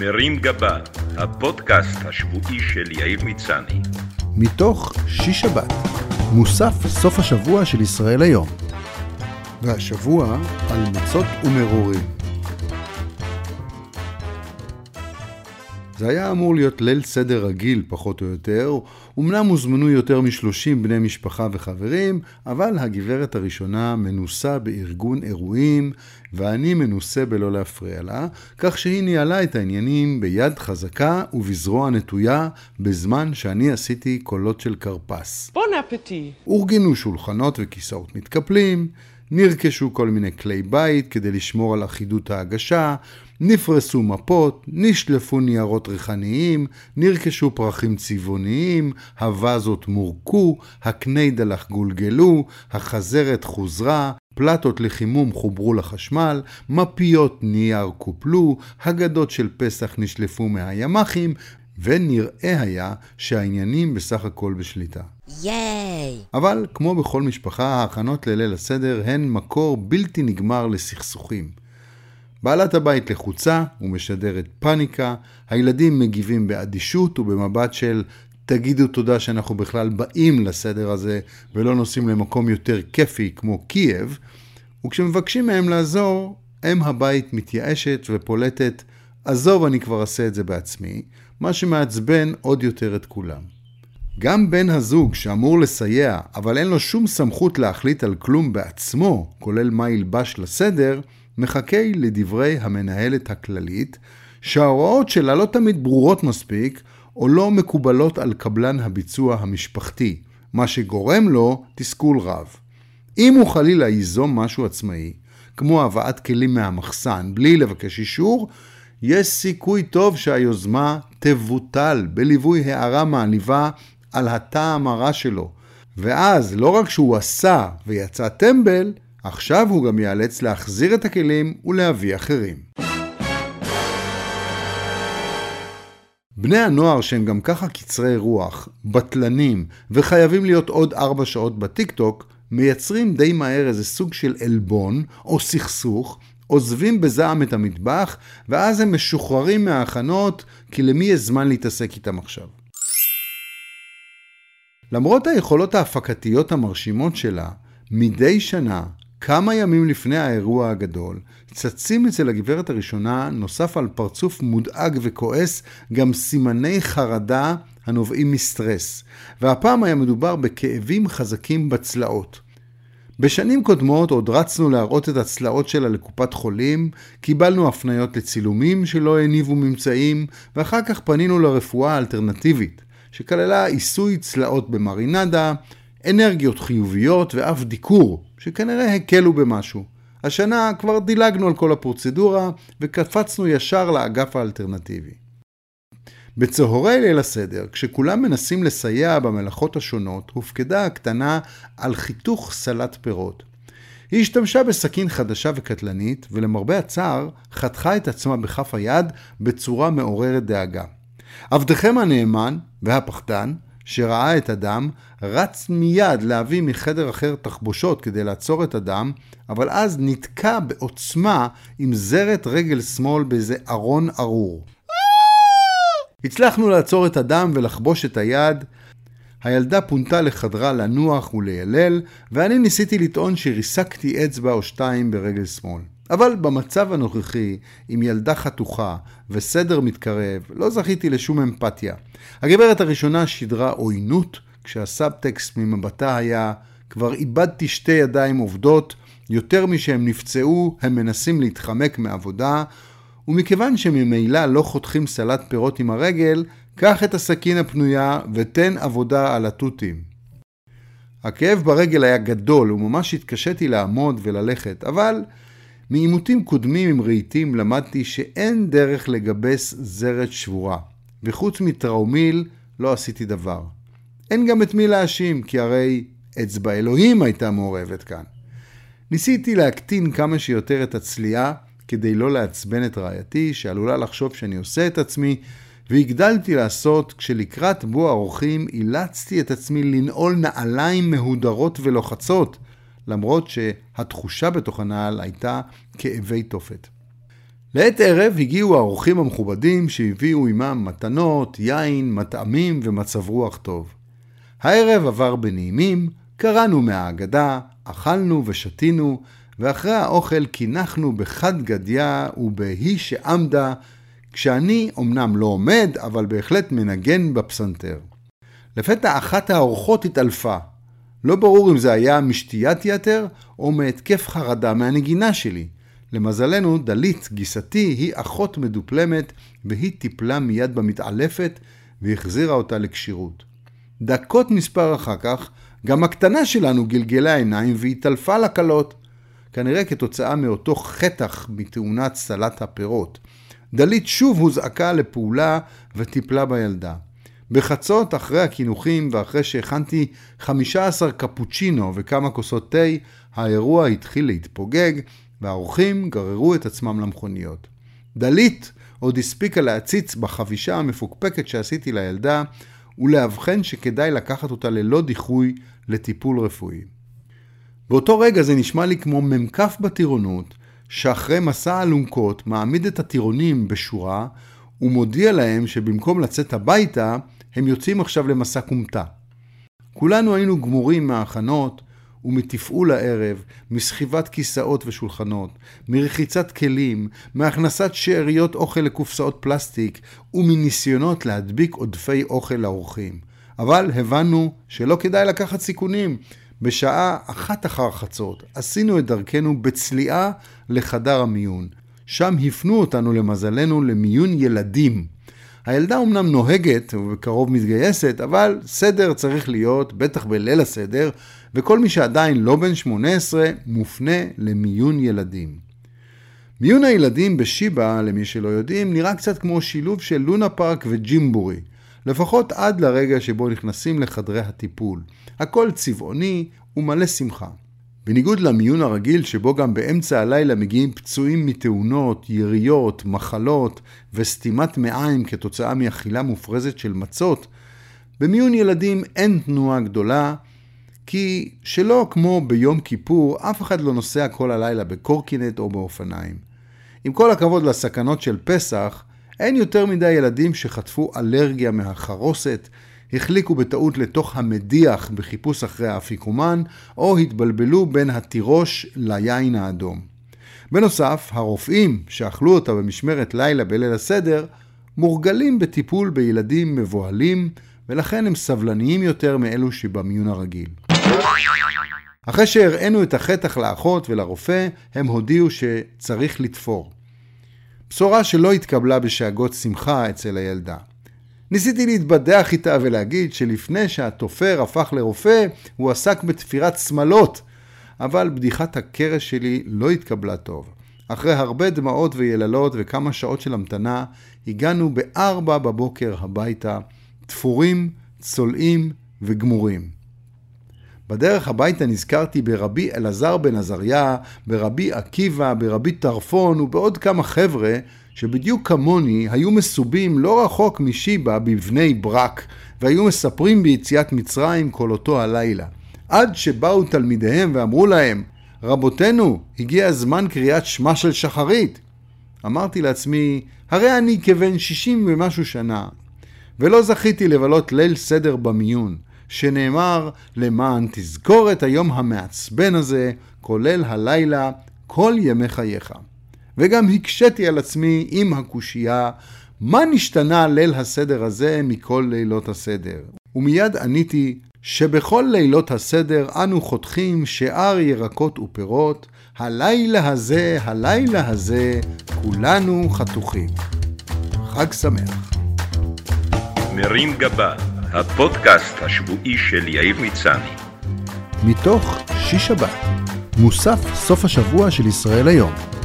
מרים גבה, הפודקאסט השבועי של יאיר מצני. מתוך שיש שבת, מוסף סוף השבוע של ישראל היום. והשבוע על מצות ומרורים. זה היה אמור להיות ליל סדר רגיל, פחות או יותר. אמנם הוזמנו יותר מ-30 בני משפחה וחברים, אבל הגברת הראשונה מנוסה בארגון אירועים, ואני מנוסה בלא להפריע לה, כך שהיא ניהלה את העניינים ביד חזקה ובזרוע נטויה, בזמן שאני עשיתי קולות של כרפס. בון אפטי. אורגנו שולחנות וכיסאות מתקפלים, נרכשו כל מיני כלי בית כדי לשמור על אחידות ההגשה, נפרסו מפות, נשלפו ניירות ריחניים, נרכשו פרחים צבעוניים, הווזות מורקו, הקני דלח גולגלו, החזרת חוזרה, פלטות לחימום חוברו לחשמל, מפיות נייר קופלו, הגדות של פסח נשלפו מהימ"חים, ונראה היה שהעניינים בסך הכל בשליטה. ייי! אבל כמו בכל משפחה, ההכנות לליל הסדר הן מקור בלתי נגמר לסכסוכים. בעלת הבית לחוצה ומשדרת פאניקה, הילדים מגיבים באדישות ובמבט של תגידו תודה שאנחנו בכלל באים לסדר הזה ולא נוסעים למקום יותר כיפי כמו קייב, וכשמבקשים מהם לעזור, אם הבית מתייאשת ופולטת עזוב אני כבר אעשה את זה בעצמי, מה שמעצבן עוד יותר את כולם. גם בן הזוג שאמור לסייע, אבל אין לו שום סמכות להחליט על כלום בעצמו, כולל מה ילבש לסדר, מחכה לדברי המנהלת הכללית, שההוראות שלה לא תמיד ברורות מספיק, או לא מקובלות על קבלן הביצוע המשפחתי, מה שגורם לו תסכול רב. אם הוא חלילה ייזום משהו עצמאי, כמו הבאת כלים מהמחסן בלי לבקש אישור, יש סיכוי טוב שהיוזמה תבוטל בליווי הערה מעליבה על הטעם הרע שלו. ואז לא רק שהוא עשה ויצא טמבל, עכשיו הוא גם ייאלץ להחזיר את הכלים ולהביא אחרים. בני הנוער שהם גם ככה קצרי רוח, בטלנים וחייבים להיות עוד ארבע שעות בטיקטוק, מייצרים די מהר איזה סוג של עלבון או סכסוך, עוזבים בזעם את המטבח, ואז הם משוחררים מההכנות, כי למי יש זמן להתעסק איתם עכשיו. למרות היכולות ההפקתיות המרשימות שלה, מדי שנה, כמה ימים לפני האירוע הגדול, צצים אצל הגברת הראשונה, נוסף על פרצוף מודאג וכועס, גם סימני חרדה הנובעים מסטרס, והפעם היה מדובר בכאבים חזקים בצלעות. בשנים קודמות עוד רצנו להראות את הצלעות שלה לקופת חולים, קיבלנו הפניות לצילומים שלא הניבו ממצאים, ואחר כך פנינו לרפואה האלטרנטיבית. שכללה עיסוי צלעות במרינדה, אנרגיות חיוביות ואף דיקור, שכנראה הקלו במשהו. השנה כבר דילגנו על כל הפרוצדורה וקפצנו ישר לאגף האלטרנטיבי. בצהרי ליל הסדר, כשכולם מנסים לסייע במלאכות השונות, הופקדה הקטנה על חיתוך סלט פירות. היא השתמשה בסכין חדשה וקטלנית, ולמרבה הצער, חתכה את עצמה בכף היד בצורה מעוררת דאגה. עבדכם הנאמן והפחדן, שראה את הדם, רץ מיד להביא מחדר אחר תחבושות כדי לעצור את הדם, אבל אז נתקע בעוצמה עם זרת רגל שמאל באיזה ארון ארור. הצלחנו לעצור את הדם ולחבוש את היד. הילדה פונתה לחדרה לנוח וליילל, ואני ניסיתי לטעון שריסקתי אצבע או שתיים ברגל שמאל. אבל במצב הנוכחי, עם ילדה חתוכה וסדר מתקרב, לא זכיתי לשום אמפתיה. הגברת הראשונה שידרה עוינות, כשהסאבטקסט ממבטה היה כבר איבדתי שתי ידיים עובדות, יותר משהם נפצעו, הם מנסים להתחמק מעבודה, ומכיוון שממילא לא חותכים סלט פירות עם הרגל, קח את הסכין הפנויה ותן עבודה על התותים. הכאב ברגל היה גדול וממש התקשיתי לעמוד וללכת, אבל מעימותים קודמים עם רהיטים למדתי שאין דרך לגבס זרת שבורה, וחוץ מטראומיל לא עשיתי דבר. אין גם את מי להאשים, כי הרי אצבע אלוהים הייתה מעורבת כאן. ניסיתי להקטין כמה שיותר את הצליעה כדי לא לעצבן את רעייתי, שעלולה לחשוב שאני עושה את עצמי, והגדלתי לעשות כשלקראת בוא האורחים אילצתי את עצמי לנעול נעליים מהודרות ולוחצות, למרות שהתחושה בתוך הנעל הייתה כאבי תופת. לעת ערב הגיעו האורחים המכובדים שהביאו עמם מתנות, יין, מטעמים ומצב רוח טוב. הערב עבר בנעימים, קראנו מהאגדה, אכלנו ושתינו, ואחרי האוכל קינחנו בחד גדיה ובהי שעמדה, כשאני אמנם לא עומד, אבל בהחלט מנגן בפסנתר. לפתע אחת האורחות התעלפה. לא ברור אם זה היה משתיית יתר או מהתקף חרדה מהנגינה שלי. למזלנו, דלית, גיסתי, היא אחות מדופלמת, והיא טיפלה מיד במתעלפת והחזירה אותה לכשירות. דקות מספר אחר כך, גם הקטנה שלנו גלגלה עיניים והתעלפה לקלות. כנראה כתוצאה מאותו חטח מתאונת סלט הפירות. דלית שוב הוזעקה לפעולה וטיפלה בילדה. בחצות, אחרי הקינוחים ואחרי שהכנתי 15 קפוצ'ינו וכמה כוסות תה, האירוע התחיל להתפוגג, והאורחים גררו את עצמם למכוניות. דלית עוד הספיקה להציץ בחבישה המפוקפקת שעשיתי לילדה, ולאבחן שכדאי לקחת אותה ללא דיחוי לטיפול רפואי. באותו רגע זה נשמע לי כמו מ"כ בטירונות, שאחרי מסע אלונקות מעמיד את הטירונים בשורה ומודיע להם שבמקום לצאת הביתה, הם יוצאים עכשיו למסע כומתה. כולנו היינו גמורים מההכנות ומתפעול הערב, מסחיבת כיסאות ושולחנות, מרחיצת כלים, מהכנסת שאריות אוכל לקופסאות פלסטיק ומניסיונות להדביק עודפי אוכל לאורחים. אבל הבנו שלא כדאי לקחת סיכונים. בשעה אחת אחר חצות עשינו את דרכנו בצליעה לחדר המיון. שם הפנו אותנו למזלנו למיון ילדים. הילדה אמנם נוהגת ובקרוב מתגייסת, אבל סדר צריך להיות, בטח בליל הסדר, וכל מי שעדיין לא בן 18 מופנה למיון ילדים. מיון הילדים בשיבא, למי שלא יודעים, נראה קצת כמו שילוב של לונה פארק וג'ימבורי, לפחות עד לרגע שבו נכנסים לחדרי הטיפול. הכל צבעוני ומלא שמחה. בניגוד למיון הרגיל שבו גם באמצע הלילה מגיעים פצועים מתאונות, יריות, מחלות וסתימת מעיים כתוצאה מאכילה מופרזת של מצות, במיון ילדים אין תנועה גדולה, כי שלא כמו ביום כיפור, אף אחד לא נוסע כל הלילה בקורקינט או באופניים. עם כל הכבוד לסכנות של פסח, אין יותר מדי ילדים שחטפו אלרגיה מהחרוסת, החליקו בטעות לתוך המדיח בחיפוש אחרי האפיקומן, או התבלבלו בין התירוש ליין האדום. בנוסף, הרופאים שאכלו אותה במשמרת לילה בליל הסדר, מורגלים בטיפול בילדים מבוהלים, ולכן הם סבלניים יותר מאלו שבמיון הרגיל. אחרי שהראינו את החטח לאחות ולרופא, הם הודיעו שצריך לתפור. בשורה שלא התקבלה בשאגות שמחה אצל הילדה. ניסיתי להתבדח איתה ולהגיד שלפני שהתופר הפך לרופא, הוא עסק בתפירת שמלות, אבל בדיחת הקרש שלי לא התקבלה טוב. אחרי הרבה דמעות ויללות וכמה שעות של המתנה, הגענו בארבע בבוקר הביתה, תפורים, צולעים וגמורים. בדרך הביתה נזכרתי ברבי אלעזר בן עזריה, ברבי עקיבא, ברבי טרפון ובעוד כמה חבר'ה שבדיוק כמוני היו מסובים לא רחוק משיבא בבני ברק, והיו מספרים ביציאת מצרים כל אותו הלילה. עד שבאו תלמידיהם ואמרו להם, רבותינו, הגיע זמן קריאת שמע של שחרית. אמרתי לעצמי, הרי אני כבן שישים ומשהו שנה, ולא זכיתי לבלות ליל סדר במיון, שנאמר למען תזכור את היום המעצבן הזה, כולל הלילה, כל ימי חייך. וגם הקשיתי על עצמי עם הקושייה, מה נשתנה ליל הסדר הזה מכל לילות הסדר? ומיד עניתי שבכל לילות הסדר אנו חותכים שאר ירקות ופירות, הלילה הזה, הלילה הזה, כולנו חתוכים. חג שמח. מרים גבה, הפודקאסט השבועי של יאיר מצני. מתוך שיש שבת, מוסף סוף השבוע של ישראל היום.